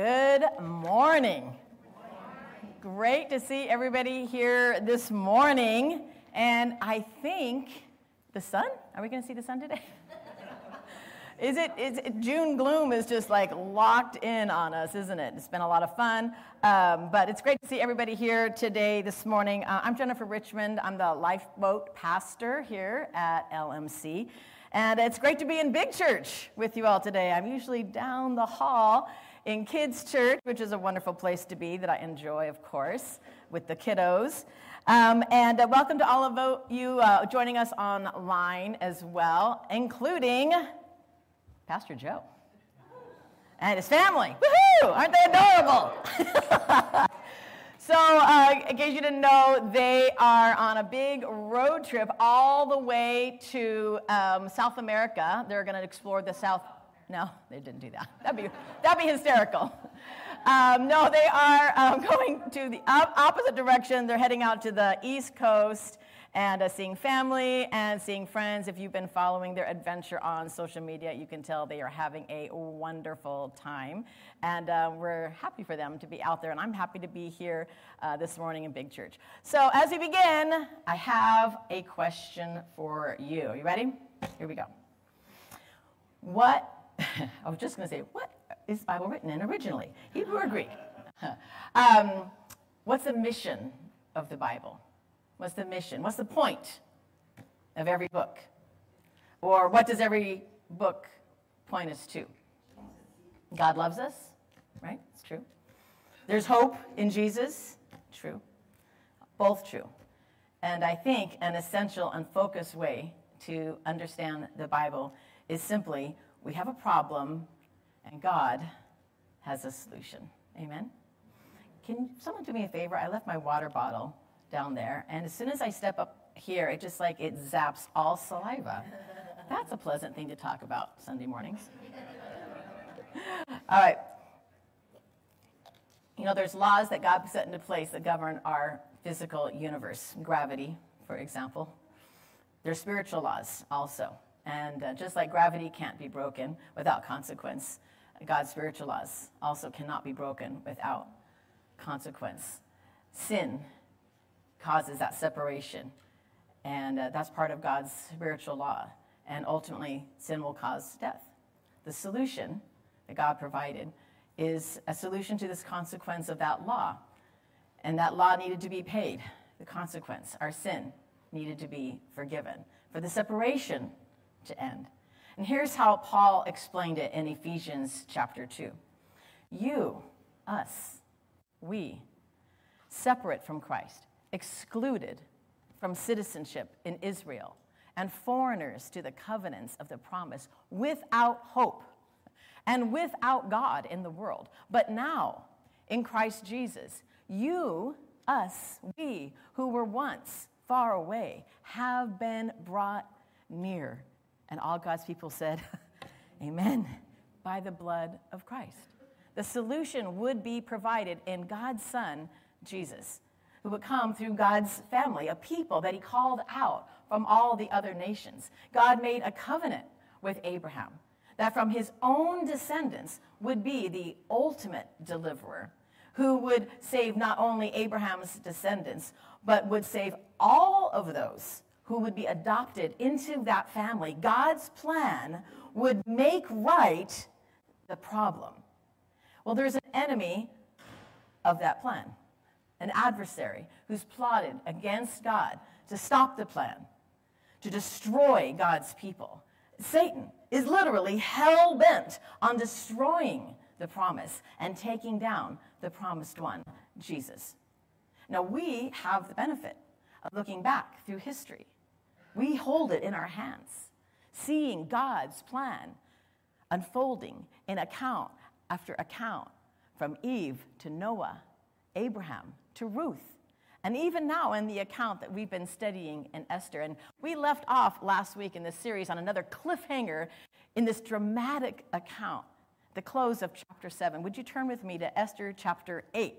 Good morning. Great to see everybody here this morning. And I think the sun, are we going to see the sun today? is it, is it, June gloom is just like locked in on us, isn't it? It's been a lot of fun. Um, but it's great to see everybody here today, this morning. Uh, I'm Jennifer Richmond. I'm the lifeboat pastor here at LMC. And it's great to be in Big Church with you all today. I'm usually down the hall in Kids Church, which is a wonderful place to be that I enjoy, of course, with the kiddos. Um, and uh, welcome to all of you uh, joining us online as well, including Pastor Joe and his family. Woohoo! Aren't they adorable? so, uh, in case you didn't know, they are on a big road trip all the way to um, South America. They're going to explore the South no, they didn't do that. That'd be, that'd be hysterical. Um, no, they are um, going to the op- opposite direction. They're heading out to the East Coast and uh, seeing family and seeing friends. If you've been following their adventure on social media, you can tell they are having a wonderful time. And uh, we're happy for them to be out there. And I'm happy to be here uh, this morning in Big Church. So, as we begin, I have a question for you. You ready? Here we go. What I was just going to say, what is Bible written in originally? Hebrew or Greek? um, what's the mission of the Bible? What's the mission? What's the point of every book? Or what does every book point us to? God loves us, right? It's true. There's hope in Jesus, true. Both true. And I think an essential and focused way to understand the Bible is simply we have a problem, and God has a solution. Amen? Can someone do me a favor? I left my water bottle down there, and as soon as I step up here, it just like it zaps all saliva. That's a pleasant thing to talk about Sunday mornings. all right. You know, there's laws that God set into place that govern our physical universe, gravity, for example. There's spiritual laws also. And uh, just like gravity can't be broken without consequence, God's spiritual laws also cannot be broken without consequence. Sin causes that separation, and uh, that's part of God's spiritual law. And ultimately, sin will cause death. The solution that God provided is a solution to this consequence of that law. And that law needed to be paid. The consequence, our sin, needed to be forgiven. For the separation to end. And here's how Paul explained it in Ephesians chapter 2. You, us, we, separate from Christ, excluded from citizenship in Israel, and foreigners to the covenants of the promise, without hope and without God in the world. But now, in Christ Jesus, you, us, we, who were once far away, have been brought near and all God's people said, Amen, by the blood of Christ. The solution would be provided in God's Son, Jesus, who would come through God's family, a people that he called out from all the other nations. God made a covenant with Abraham that from his own descendants would be the ultimate deliverer who would save not only Abraham's descendants, but would save all of those who would be adopted into that family, God's plan would make right the problem. Well, there's an enemy of that plan, an adversary who's plotted against God to stop the plan, to destroy God's people. Satan is literally hell bent on destroying the promise and taking down the promised one, Jesus. Now, we have the benefit of looking back through history we hold it in our hands, seeing God's plan unfolding in account after account from Eve to Noah, Abraham to Ruth, and even now in the account that we've been studying in Esther. And we left off last week in this series on another cliffhanger in this dramatic account, the close of chapter 7. Would you turn with me to Esther chapter 8?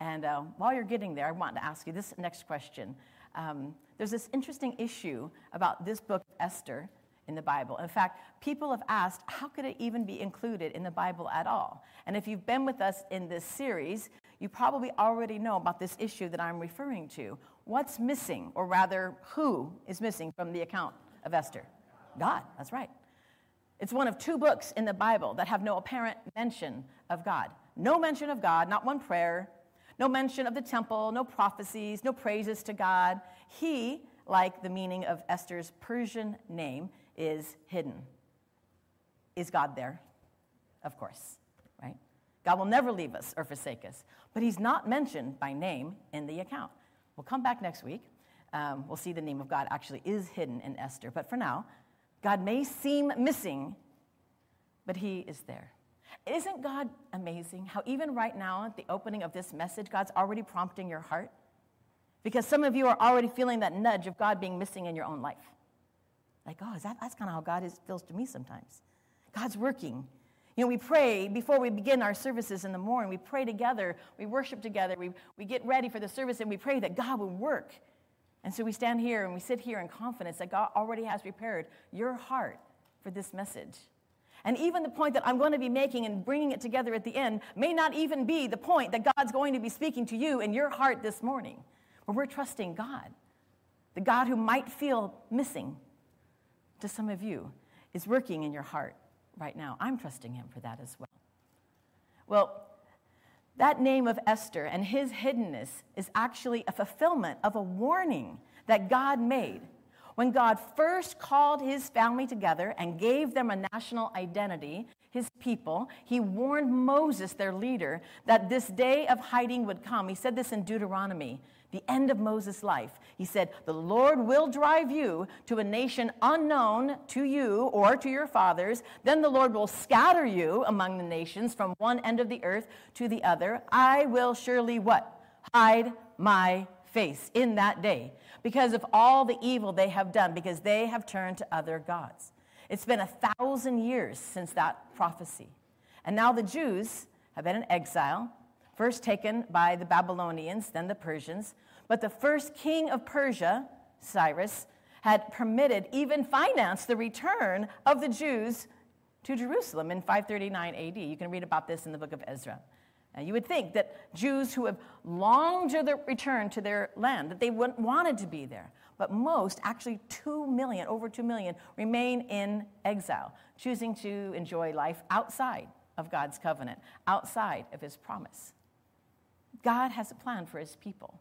And uh, while you're getting there, I want to ask you this next question. Um, there's this interesting issue about this book, Esther, in the Bible. In fact, people have asked, how could it even be included in the Bible at all? And if you've been with us in this series, you probably already know about this issue that I'm referring to. What's missing, or rather, who is missing from the account of Esther? God, that's right. It's one of two books in the Bible that have no apparent mention of God. No mention of God, not one prayer, no mention of the temple, no prophecies, no praises to God. He, like the meaning of Esther's Persian name, is hidden. Is God there? Of course, right? God will never leave us or forsake us, but he's not mentioned by name in the account. We'll come back next week. Um, we'll see the name of God actually is hidden in Esther. But for now, God may seem missing, but he is there. Isn't God amazing how even right now, at the opening of this message, God's already prompting your heart? Because some of you are already feeling that nudge of God being missing in your own life. Like, oh, is that, that's kind of how God is, feels to me sometimes. God's working. You know, we pray before we begin our services in the morning. We pray together. We worship together. We, we get ready for the service and we pray that God will work. And so we stand here and we sit here in confidence that God already has prepared your heart for this message. And even the point that I'm going to be making and bringing it together at the end may not even be the point that God's going to be speaking to you in your heart this morning. But we're trusting God. The God who might feel missing to some of you is working in your heart right now. I'm trusting him for that as well. Well, that name of Esther and his hiddenness is actually a fulfillment of a warning that God made when God first called his family together and gave them a national identity, his people, he warned Moses, their leader, that this day of hiding would come. He said this in Deuteronomy the end of Moses' life. He said, The Lord will drive you to a nation unknown to you or to your fathers. Then the Lord will scatter you among the nations from one end of the earth to the other. I will surely what? Hide my face in that day because of all the evil they have done, because they have turned to other gods. It's been a thousand years since that prophecy. And now the Jews have been in exile first taken by the Babylonians, then the Persians. But the first king of Persia, Cyrus, had permitted, even financed the return of the Jews to Jerusalem in 539 AD. You can read about this in the book of Ezra. And you would think that Jews who have longed to return to their land, that they wanted to be there. But most, actually 2 million, over 2 million, remain in exile, choosing to enjoy life outside of God's covenant, outside of his promise. God has a plan for his people,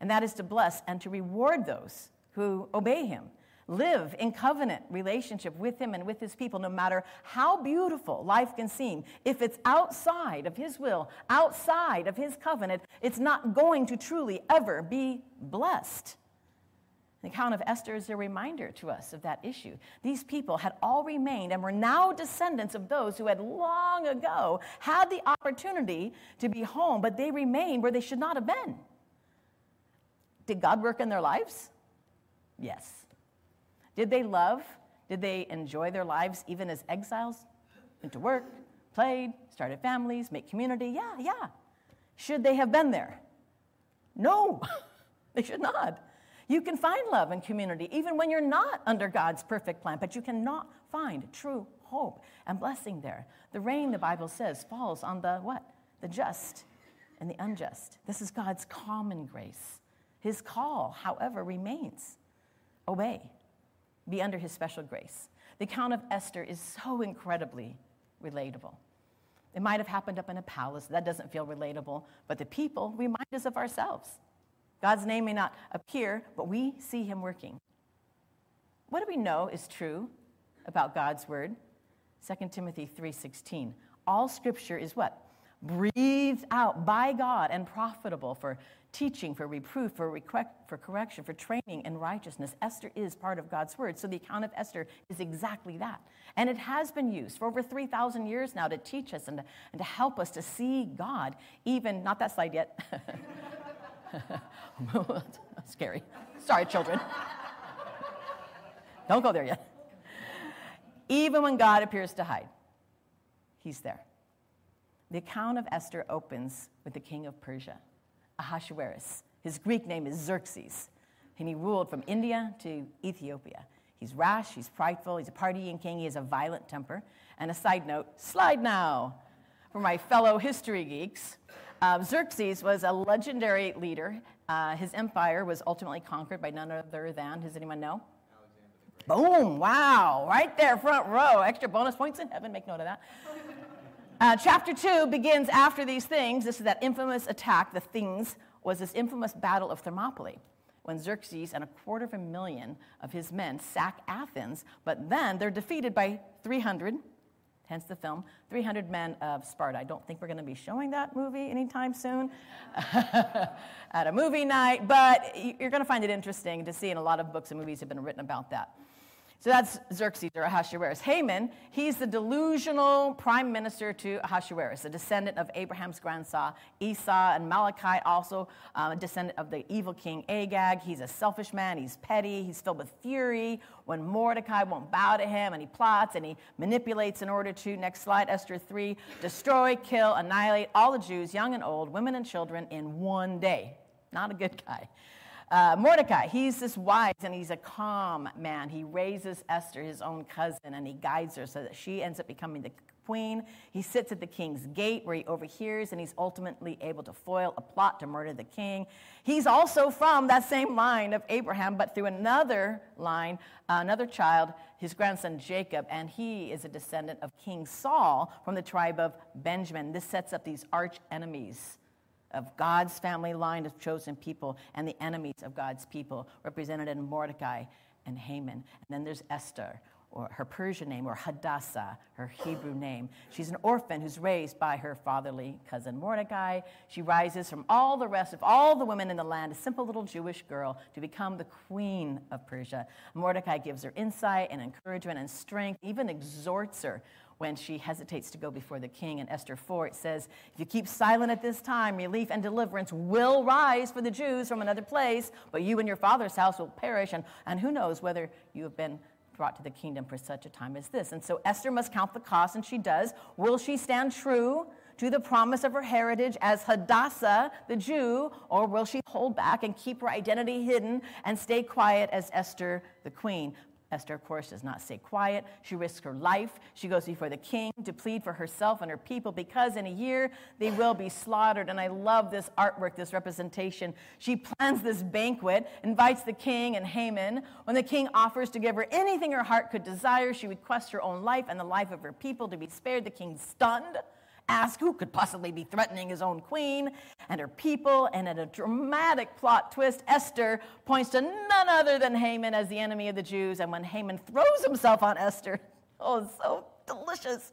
and that is to bless and to reward those who obey him. Live in covenant relationship with him and with his people, no matter how beautiful life can seem. If it's outside of his will, outside of his covenant, it's not going to truly ever be blessed. The account of Esther is a reminder to us of that issue. These people had all remained and were now descendants of those who had long ago had the opportunity to be home, but they remained where they should not have been. Did God work in their lives? Yes. Did they love? Did they enjoy their lives even as exiles? Went to work, played, started families, make community? Yeah, yeah. Should they have been there? No, they should not. You can find love and community even when you're not under God's perfect plan, but you cannot find true hope and blessing there. The rain, the Bible says, falls on the what? The just and the unjust. This is God's common grace. His call, however, remains obey, be under his special grace. The account of Esther is so incredibly relatable. It might have happened up in a palace. That doesn't feel relatable, but the people remind us of ourselves. God's name may not appear, but we see him working. What do we know is true about God's word? 2 Timothy 3:16. All scripture is what? Breathed out by God and profitable for teaching, for reproof, for, for correction, for training in righteousness. Esther is part of God's word. So the account of Esther is exactly that. And it has been used for over 3,000 years now to teach us and to, and to help us to see God, even, not that slide yet. Scary. Sorry, children. Don't go there yet. Even when God appears to hide, he's there. The account of Esther opens with the king of Persia, Ahasuerus. His Greek name is Xerxes, and he ruled from India to Ethiopia. He's rash, he's prideful, he's a partying king, he has a violent temper. And a side note slide now for my fellow history geeks. Uh, Xerxes was a legendary leader. Uh, his empire was ultimately conquered by none other than, does anyone know? Boom, wow, right there, front row. Extra bonus points in heaven, make note of that. Uh, chapter 2 begins after these things. This is that infamous attack, the things, was this infamous battle of Thermopylae when Xerxes and a quarter of a million of his men sack Athens, but then they're defeated by 300, hence the film, 300 men of Sparta. I don't think we're going to be showing that movie anytime soon at a movie night, but you're going to find it interesting to see, and a lot of books and movies have been written about that. So that's Xerxes or Ahasuerus. Haman, he's the delusional prime minister to Ahasuerus, a descendant of Abraham's grandson Esau, and Malachi, also um, a descendant of the evil king Agag. He's a selfish man, he's petty, he's filled with fury when Mordecai won't bow to him, and he plots and he manipulates in order to, next slide, Esther 3, destroy, kill, annihilate all the Jews, young and old, women and children, in one day. Not a good guy. Uh, Mordecai, he's this wise and he's a calm man. He raises Esther, his own cousin, and he guides her so that she ends up becoming the queen. He sits at the king's gate where he overhears and he's ultimately able to foil a plot to murder the king. He's also from that same line of Abraham, but through another line, another child, his grandson Jacob, and he is a descendant of King Saul from the tribe of Benjamin. This sets up these arch enemies of God's family line of chosen people and the enemies of God's people, represented in Mordecai and Haman. And then there's Esther, or her Persian name, or Hadassah, her Hebrew name. She's an orphan who's raised by her fatherly cousin Mordecai. She rises from all the rest of all the women in the land, a simple little Jewish girl, to become the queen of Persia. Mordecai gives her insight and encouragement and strength, even exhorts her when she hesitates to go before the king. In Esther 4, it says, If you keep silent at this time, relief and deliverance will rise for the Jews from another place, but you and your father's house will perish. And, and who knows whether you have been brought to the kingdom for such a time as this. And so Esther must count the cost, and she does. Will she stand true? to the promise of her heritage as Hadassah, the Jew, or will she hold back and keep her identity hidden and stay quiet as Esther, the queen? Esther, of course, does not stay quiet. She risks her life. She goes before the king to plead for herself and her people because in a year they will be slaughtered. And I love this artwork, this representation. She plans this banquet, invites the king and Haman. When the king offers to give her anything her heart could desire, she requests her own life and the life of her people to be spared. The king stunned ask who could possibly be threatening his own queen and her people. And in a dramatic plot twist, Esther points to none other than Haman as the enemy of the Jews. And when Haman throws himself on Esther, oh, so delicious.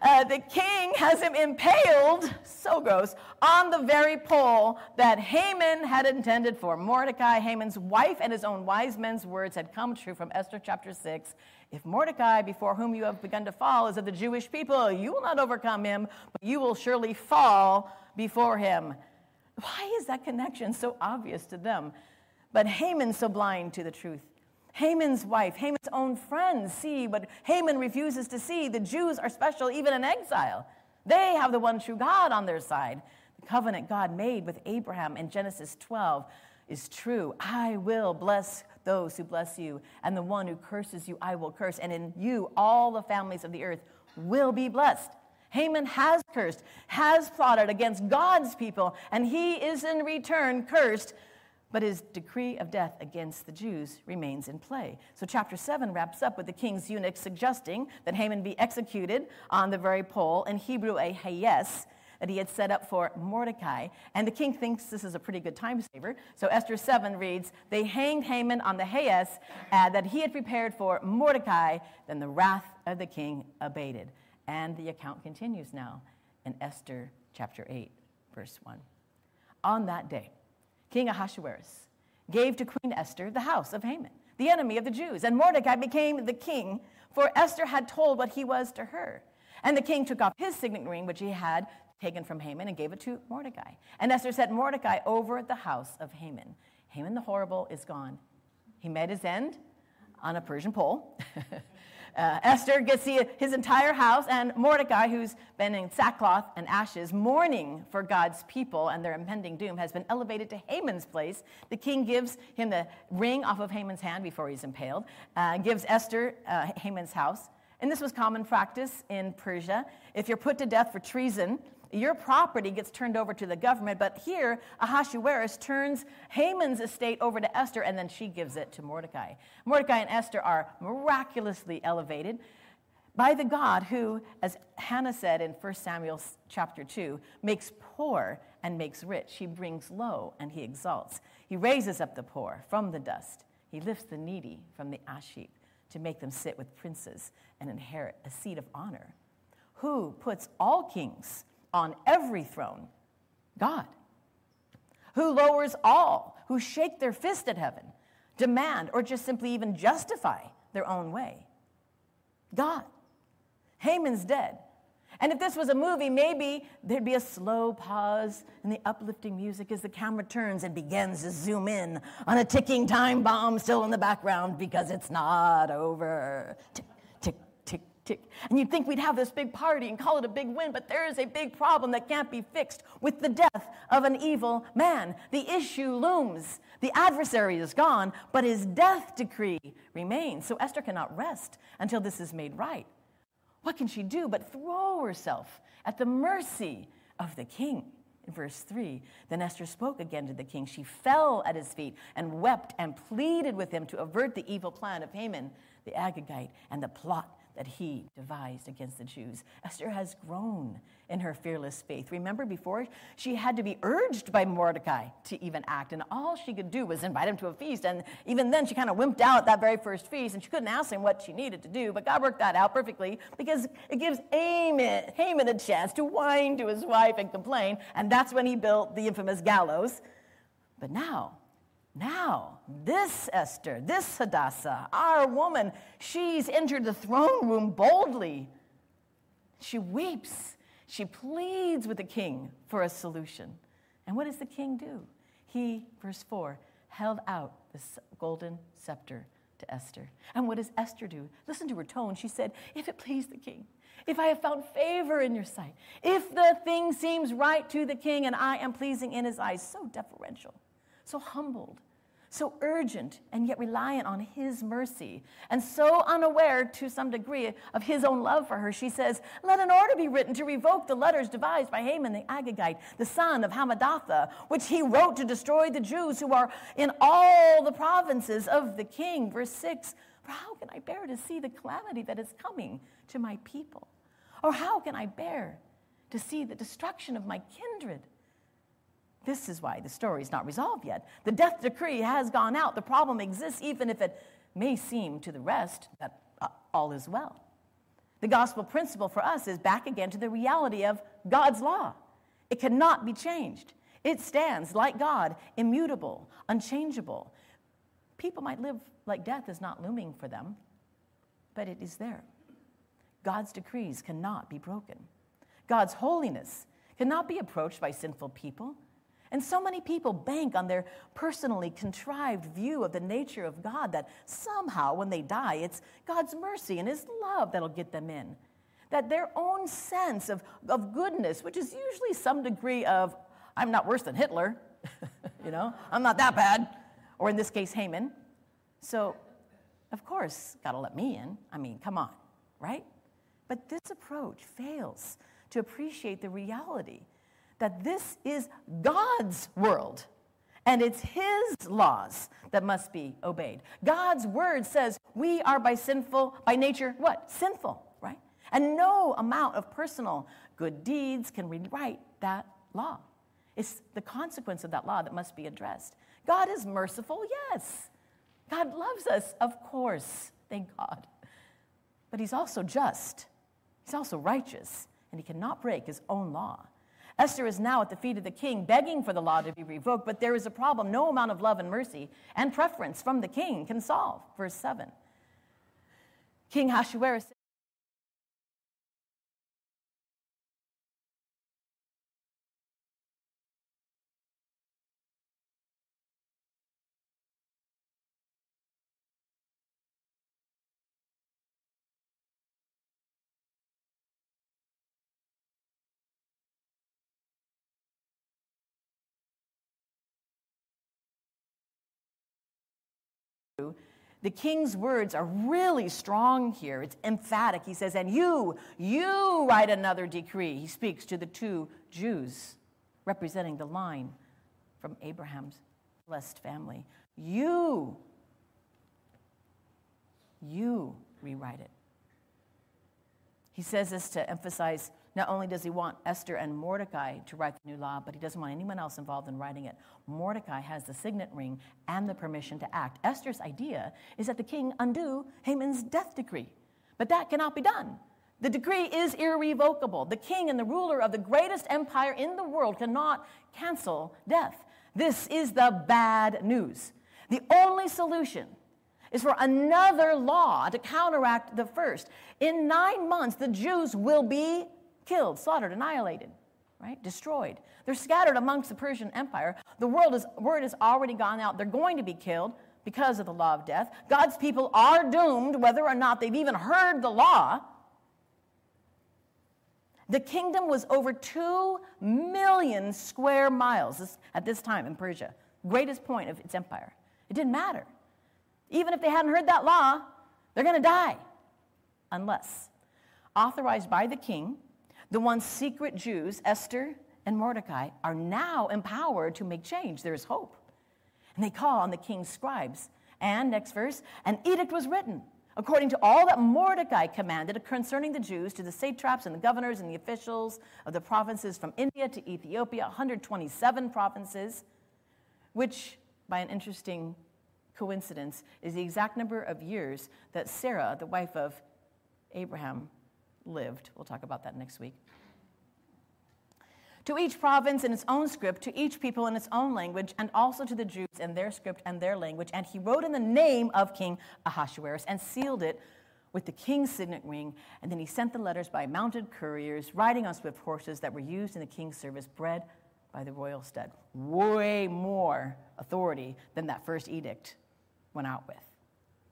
Uh, the king has him impaled, so gross, on the very pole that Haman had intended for Mordecai. Haman's wife and his own wise men's words had come true from Esther chapter 6. If Mordecai, before whom you have begun to fall, is of the Jewish people, you will not overcome him, but you will surely fall before him. Why is that connection so obvious to them? But Haman so blind to the truth. Haman's wife, Haman's own friends see what Haman refuses to see. The Jews are special even in exile. They have the one true God on their side. The covenant God made with Abraham in Genesis 12 is true. I will bless those who bless you, and the one who curses you, I will curse. And in you, all the families of the earth will be blessed. Haman has cursed, has plotted against God's people, and he is in return cursed. But his decree of death against the Jews remains in play. So, chapter 7 wraps up with the king's eunuch suggesting that Haman be executed on the very pole, in Hebrew, a hayes, that he had set up for Mordecai. And the king thinks this is a pretty good time saver. So Esther 7 reads, They hanged Haman on the hayes uh, that he had prepared for Mordecai. Then the wrath of the king abated. And the account continues now in Esther chapter 8, verse 1. On that day, King Ahasuerus gave to Queen Esther the house of Haman, the enemy of the Jews, and Mordecai became the king, for Esther had told what he was to her. And the king took off his signet ring, which he had taken from Haman and gave it to Mordecai. And Esther set Mordecai over the house of Haman. Haman the horrible is gone. He met his end on a Persian pole. Uh, Esther gets see his entire house, and Mordecai, who's been in sackcloth and ashes, mourning for God's people and their impending doom, has been elevated to Haman's place. The king gives him the ring off of Haman's hand before he's impaled, uh, gives Esther uh, Haman's house. And this was common practice in Persia. If you're put to death for treason, your property gets turned over to the government, but here Ahasuerus turns Haman's estate over to Esther and then she gives it to Mordecai. Mordecai and Esther are miraculously elevated by the God who, as Hannah said in 1 Samuel chapter 2, makes poor and makes rich. He brings low and he exalts. He raises up the poor from the dust. He lifts the needy from the ash heap to make them sit with princes and inherit a seat of honor. Who puts all kings on every throne? God. Who lowers all who shake their fist at heaven, demand, or just simply even justify their own way? God. Haman's dead. And if this was a movie, maybe there'd be a slow pause in the uplifting music as the camera turns and begins to zoom in on a ticking time bomb still in the background because it's not over. Tick, And you'd think we'd have this big party and call it a big win, but there is a big problem that can't be fixed with the death of an evil man. The issue looms. The adversary is gone, but his death decree remains. So Esther cannot rest until this is made right. What can she do but throw herself at the mercy of the king? In verse 3, then Esther spoke again to the king. She fell at his feet and wept and pleaded with him to avert the evil plan of Haman the Agagite and the plot that he devised against the Jews. Esther has grown in her fearless faith. Remember, before she had to be urged by Mordecai to even act, and all she could do was invite him to a feast. And even then, she kind of wimped out at that very first feast, and she couldn't ask him what she needed to do. But God worked that out perfectly because it gives Haman, Haman a chance to whine to his wife and complain, and that's when he built the infamous gallows. But now, now, this Esther, this Hadassah, our woman, she's entered the throne room boldly. She weeps. She pleads with the king for a solution. And what does the king do? He, verse 4, held out the golden scepter to Esther. And what does Esther do? Listen to her tone. She said, If it please the king, if I have found favor in your sight, if the thing seems right to the king and I am pleasing in his eyes, so deferential, so humbled, so urgent and yet reliant on his mercy, and so unaware to some degree of his own love for her, she says, Let an order be written to revoke the letters devised by Haman the Agagite, the son of Hammedatha, which he wrote to destroy the Jews who are in all the provinces of the king. Verse 6 For how can I bear to see the calamity that is coming to my people? Or how can I bear to see the destruction of my kindred? This is why the story is not resolved yet. The death decree has gone out. The problem exists, even if it may seem to the rest that uh, all is well. The gospel principle for us is back again to the reality of God's law. It cannot be changed. It stands like God, immutable, unchangeable. People might live like death is not looming for them, but it is there. God's decrees cannot be broken. God's holiness cannot be approached by sinful people. And so many people bank on their personally contrived view of the nature of God that somehow when they die, it's God's mercy and His love that'll get them in. That their own sense of, of goodness, which is usually some degree of, I'm not worse than Hitler, you know, I'm not that bad, or in this case, Haman. So, of course, gotta let me in. I mean, come on, right? But this approach fails to appreciate the reality that this is God's world and it's his laws that must be obeyed. God's word says we are by sinful by nature what? Sinful, right? And no amount of personal good deeds can rewrite that law. It's the consequence of that law that must be addressed. God is merciful, yes. God loves us, of course. Thank God. But he's also just. He's also righteous, and he cannot break his own law. Esther is now at the feet of the king, begging for the law to be revoked, but there is a problem no amount of love and mercy and preference from the king can solve. Verse 7. King Ahasuerus the king's words are really strong here. It's emphatic. He says, And you, you write another decree. He speaks to the two Jews representing the line from Abraham's blessed family. You, you rewrite it. He says this to emphasize not only does he want Esther and Mordecai to write the new law, but he doesn't want anyone else involved in writing it. Mordecai has the signet ring and the permission to act. Esther's idea is that the king undo Haman's death decree, but that cannot be done. The decree is irrevocable. The king and the ruler of the greatest empire in the world cannot cancel death. This is the bad news. The only solution is for another law to counteract the first. In nine months, the Jews will be killed, slaughtered, annihilated, right? Destroyed. They're scattered amongst the Persian Empire. The world is, word has already gone out. They're going to be killed because of the law of death. God's people are doomed, whether or not they've even heard the law. The kingdom was over 2 million square miles at this time in Persia, greatest point of its empire. It didn't matter. Even if they hadn't heard that law, they're going to die. Unless, authorized by the king, the once secret Jews, Esther and Mordecai, are now empowered to make change. There is hope. And they call on the king's scribes. And, next verse, an edict was written according to all that Mordecai commanded concerning the Jews to the satraps and the governors and the officials of the provinces from India to Ethiopia, 127 provinces, which, by an interesting coincidence, is the exact number of years that Sarah, the wife of Abraham, lived. We'll talk about that next week. To each province in its own script, to each people in its own language, and also to the Jews in their script and their language. And he wrote in the name of King Ahasuerus and sealed it with the king's signet ring. And then he sent the letters by mounted couriers riding on swift horses that were used in the king's service, bred by the royal stud. Way more authority than that first edict went out with.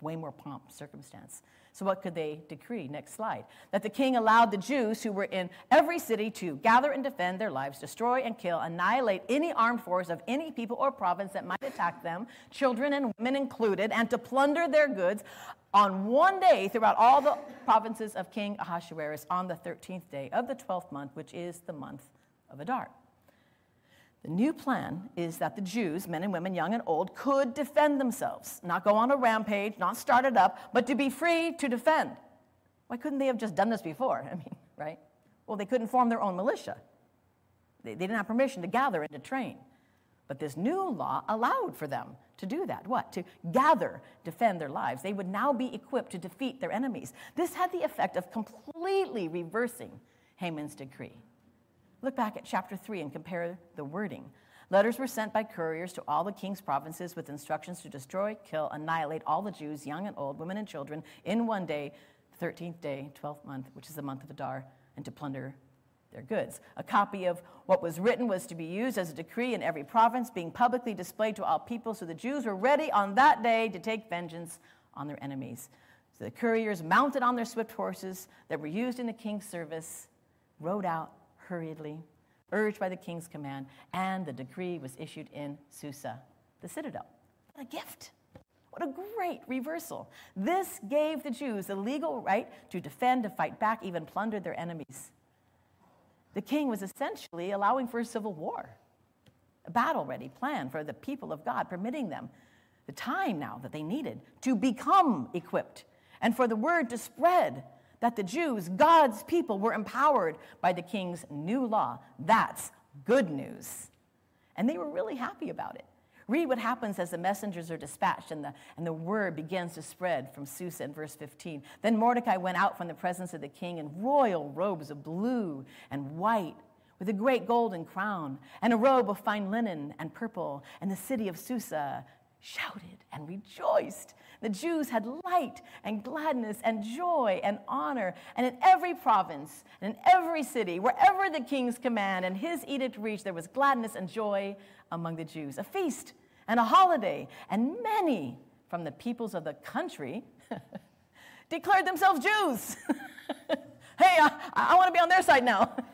Way more pomp, circumstance. So, what could they decree? Next slide. That the king allowed the Jews who were in every city to gather and defend their lives, destroy and kill, annihilate any armed force of any people or province that might attack them, children and women included, and to plunder their goods on one day throughout all the provinces of King Ahasuerus on the 13th day of the 12th month, which is the month of Adar. The new plan is that the Jews, men and women, young and old, could defend themselves, not go on a rampage, not start it up, but to be free to defend. Why couldn't they have just done this before? I mean, right? Well, they couldn't form their own militia. They, they didn't have permission to gather and to train. But this new law allowed for them to do that. What? To gather, defend their lives. They would now be equipped to defeat their enemies. This had the effect of completely reversing Haman's decree. Look back at chapter 3 and compare the wording. Letters were sent by couriers to all the king's provinces with instructions to destroy, kill, annihilate all the Jews, young and old, women and children, in one day, 13th day, 12th month, which is the month of Adar, and to plunder their goods. A copy of what was written was to be used as a decree in every province, being publicly displayed to all people, so the Jews were ready on that day to take vengeance on their enemies. So the couriers, mounted on their swift horses that were used in the king's service, rode out hurriedly, urged by the king's command, and the decree was issued in Susa, the citadel. What a gift! What a great reversal. This gave the Jews the legal right to defend, to fight back, even plunder their enemies. The king was essentially allowing for a civil war, a battle ready plan for the people of God, permitting them the time now that they needed to become equipped and for the word to spread that the Jews, God's people, were empowered by the king's new law. That's good news. And they were really happy about it. Read what happens as the messengers are dispatched and the, and the word begins to spread from Susa in verse 15. Then Mordecai went out from the presence of the king in royal robes of blue and white, with a great golden crown, and a robe of fine linen and purple. And the city of Susa shouted and rejoiced the Jews had light and gladness and joy and honor. And in every province and in every city, wherever the king's command and his edict reached, there was gladness and joy among the Jews. A feast and a holiday. And many from the peoples of the country declared themselves Jews. hey, I, I want to be on their side now.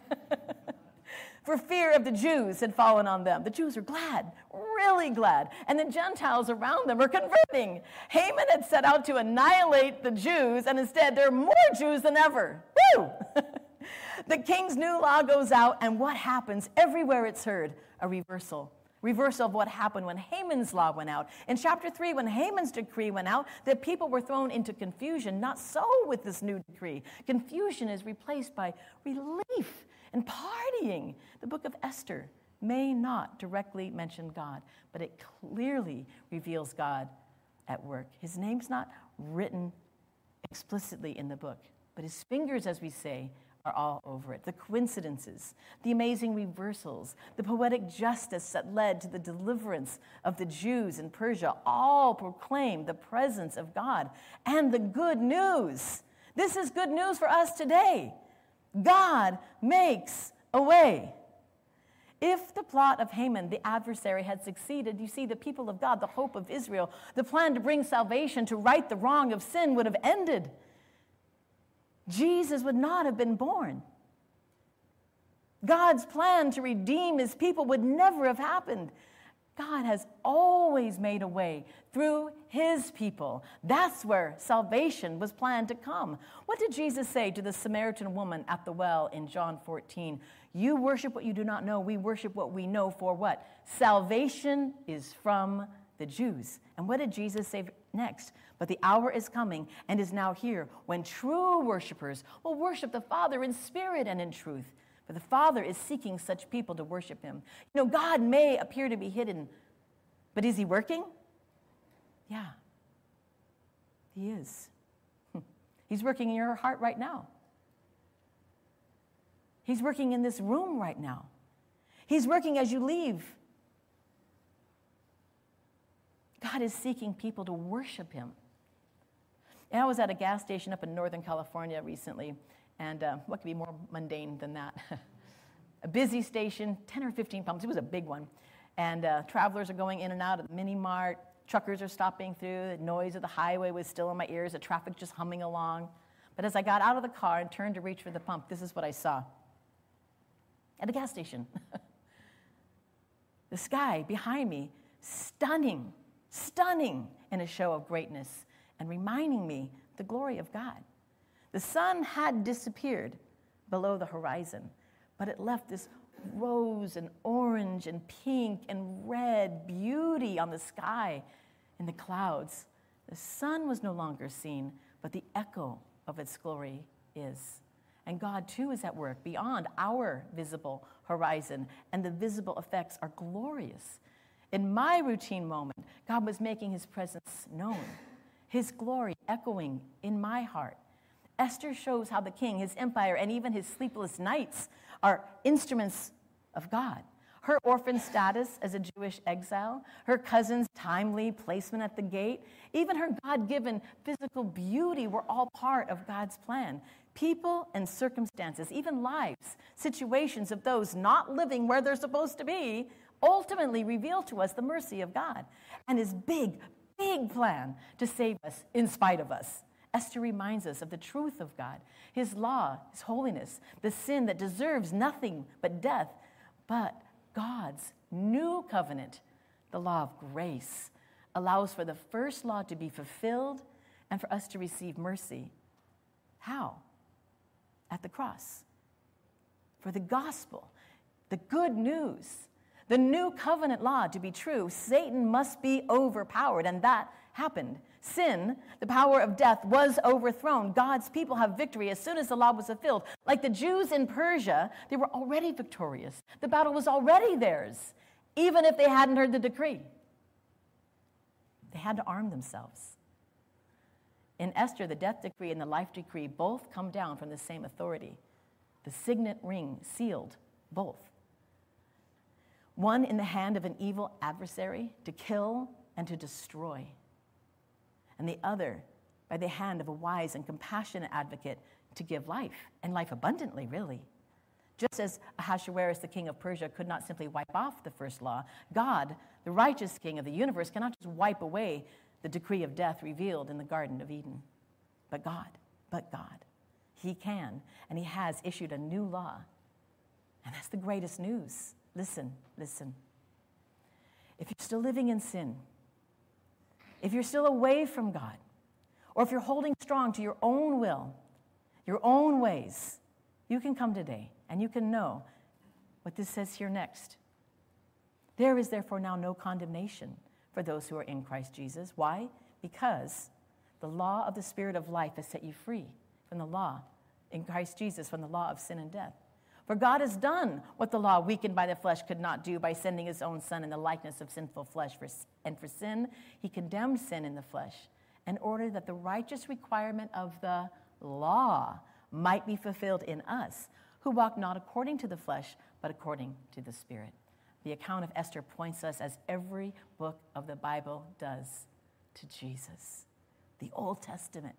For fear of the Jews had fallen on them. The Jews were glad, really glad. And the Gentiles around them are converting. Haman had set out to annihilate the Jews, and instead there are more Jews than ever. Woo! the king's new law goes out, and what happens? Everywhere it's heard, a reversal reversal of what happened when Haman's law went out. In chapter 3, when Haman's decree went out, the people were thrown into confusion. Not so with this new decree. Confusion is replaced by relief and partying. The book of Esther may not directly mention God, but it clearly reveals God at work. His name's not written explicitly in the book, but his fingers, as we say, are all over it. The coincidences, the amazing reversals, the poetic justice that led to the deliverance of the Jews in Persia all proclaim the presence of God and the good news. This is good news for us today. God makes a way. If the plot of Haman, the adversary, had succeeded, you see, the people of God, the hope of Israel, the plan to bring salvation, to right the wrong of sin would have ended. Jesus would not have been born. God's plan to redeem his people would never have happened. God has always made a way through his people. That's where salvation was planned to come. What did Jesus say to the Samaritan woman at the well in John 14? You worship what you do not know. We worship what we know for what? Salvation is from the Jews. And what did Jesus say next? But the hour is coming and is now here when true worshipers will worship the Father in spirit and in truth. For the Father is seeking such people to worship him. You know, God may appear to be hidden, but is he working? Yeah, he is. He's working in your heart right now. He's working in this room right now. He's working as you leave. God is seeking people to worship him. And I was at a gas station up in Northern California recently, and uh, what could be more mundane than that? a busy station, 10 or 15 pumps, it was a big one. And uh, travelers are going in and out of the mini mart, truckers are stopping through, the noise of the highway was still in my ears, the traffic just humming along. But as I got out of the car and turned to reach for the pump, this is what I saw at a gas station. the sky behind me, stunning, stunning in a show of greatness and reminding me the glory of God. The sun had disappeared below the horizon, but it left this rose and orange and pink and red beauty on the sky and the clouds. The sun was no longer seen, but the echo of its glory is. And God too is at work beyond our visible horizon, and the visible effects are glorious. In my routine moment, God was making his presence known his glory echoing in my heart. Esther shows how the king, his empire, and even his sleepless nights are instruments of God. Her orphan status as a Jewish exile, her cousin's timely placement at the gate, even her God given physical beauty were all part of God's plan. People and circumstances, even lives, situations of those not living where they're supposed to be, ultimately reveal to us the mercy of God and his big, big plan to save us in spite of us. Esther reminds us of the truth of God, His law, His holiness, the sin that deserves nothing but death, but God's new covenant, the law of grace, allows for the first law to be fulfilled and for us to receive mercy. How? At the cross. For the gospel, the good news the new covenant law to be true, Satan must be overpowered, and that happened. Sin, the power of death, was overthrown. God's people have victory as soon as the law was fulfilled. Like the Jews in Persia, they were already victorious. The battle was already theirs, even if they hadn't heard the decree. They had to arm themselves. In Esther, the death decree and the life decree both come down from the same authority. The signet ring sealed both one in the hand of an evil adversary to kill and to destroy, and the other by the hand of a wise and compassionate advocate to give life, and life abundantly, really. Just as Ahasuerus, the king of Persia, could not simply wipe off the first law, God, the righteous king of the universe, cannot just wipe away the decree of death revealed in the Garden of Eden. But God, but God, He can, and He has issued a new law. And that's the greatest news. Listen, listen. if you're still living in sin, if you're still away from God, or if you're holding strong to your own will, your own ways, you can come today and you can know what this says here next. There is therefore now no condemnation for those who are in Christ Jesus. Why? Because the law of the Spirit of life has set you free from the law in Christ Jesus, from the law of sin and death. For God has done what the law, weakened by the flesh, could not do by sending his own Son in the likeness of sinful flesh. For, and for sin, he condemned sin in the flesh in order that the righteous requirement of the law might be fulfilled in us, who walk not according to the flesh, but according to the Spirit. The account of Esther points us, as every book of the Bible does, to Jesus. The Old Testament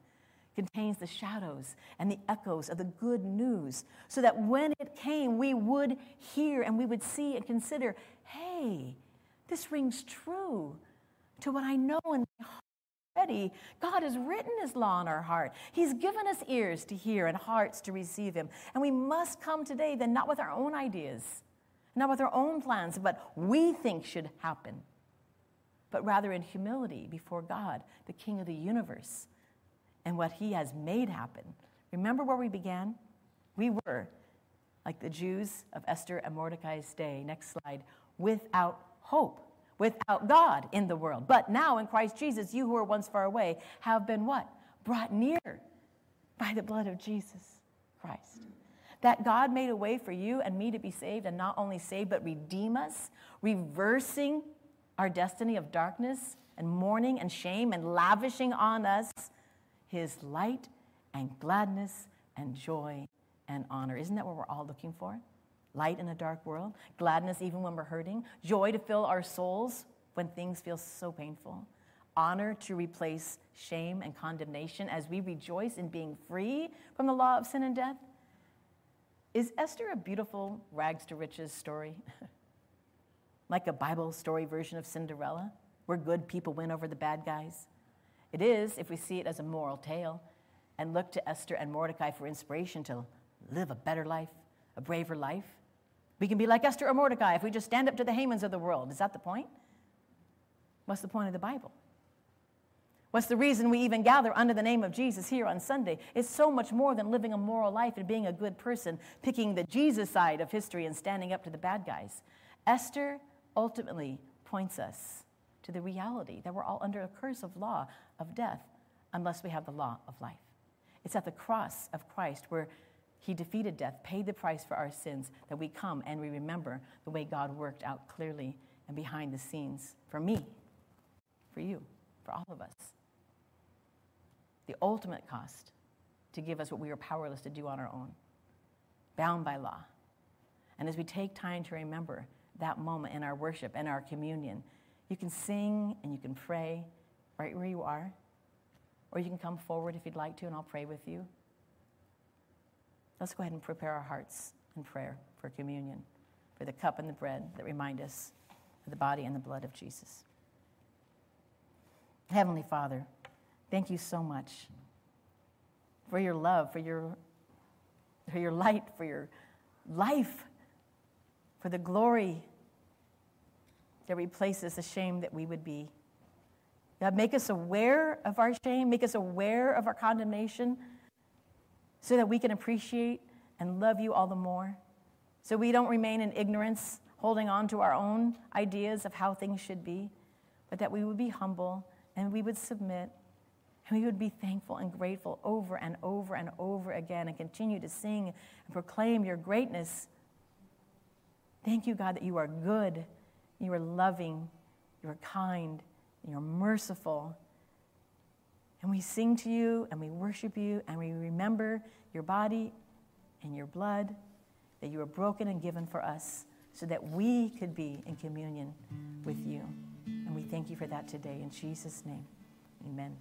contains the shadows and the echoes of the good news, so that when it came, we would hear and we would see and consider hey, this rings true to what I know in my heart already. God has written His law in our heart. He's given us ears to hear and hearts to receive Him. And we must come today, then, not with our own ideas, not with our own plans, but we think should happen, but rather in humility before God, the King of the universe and what he has made happen. Remember where we began? We were, like the Jews of Esther and Mordecai's day, next slide, without hope, without God in the world. But now in Christ Jesus, you who were once far away have been what? Brought near by the blood of Jesus Christ. That God made a way for you and me to be saved, and not only saved, but redeem us, reversing our destiny of darkness and mourning and shame and lavishing on us his light and gladness and joy and honor. Isn't that what we're all looking for? Light in a dark world, gladness even when we're hurting, joy to fill our souls when things feel so painful, honor to replace shame and condemnation as we rejoice in being free from the law of sin and death. Is Esther a beautiful rags to riches story? like a Bible story version of Cinderella, where good people win over the bad guys? It is, if we see it as a moral tale, and look to Esther and Mordecai for inspiration to live a better life, a braver life. We can be like Esther or Mordecai if we just stand up to the Hamans of the world. Is that the point? What's the point of the Bible? What's the reason we even gather under the name of Jesus here on Sunday? It's so much more than living a moral life and being a good person, picking the Jesus side of history and standing up to the bad guys. Esther ultimately points us to the reality that we're all under a curse of law, of death unless we have the law of life. It's at the cross of Christ where he defeated death, paid the price for our sins, that we come and we remember the way God worked out clearly and behind the scenes for me, for you, for all of us. The ultimate cost to give us what we are powerless to do on our own, bound by law. And as we take time to remember that moment in our worship and our communion, you can sing and you can pray right where you are. Or you can come forward if you'd like to, and I'll pray with you. Let's go ahead and prepare our hearts in prayer for communion, for the cup and the bread that remind us of the body and the blood of Jesus. Heavenly Father, thank you so much for your love, for your, for your light, for your life, for the glory that replaces the shame that we would be. God, make us aware of our shame, make us aware of our condemnation, so that we can appreciate and love you all the more. So we don't remain in ignorance, holding on to our own ideas of how things should be, but that we would be humble and we would submit and we would be thankful and grateful over and over and over again and continue to sing and proclaim your greatness. Thank you, God, that you are good, you are loving, you are kind, you're merciful. And we sing to you and we worship you and we remember your body and your blood that you were broken and given for us so that we could be in communion with you. And we thank you for that today. In Jesus' name, amen.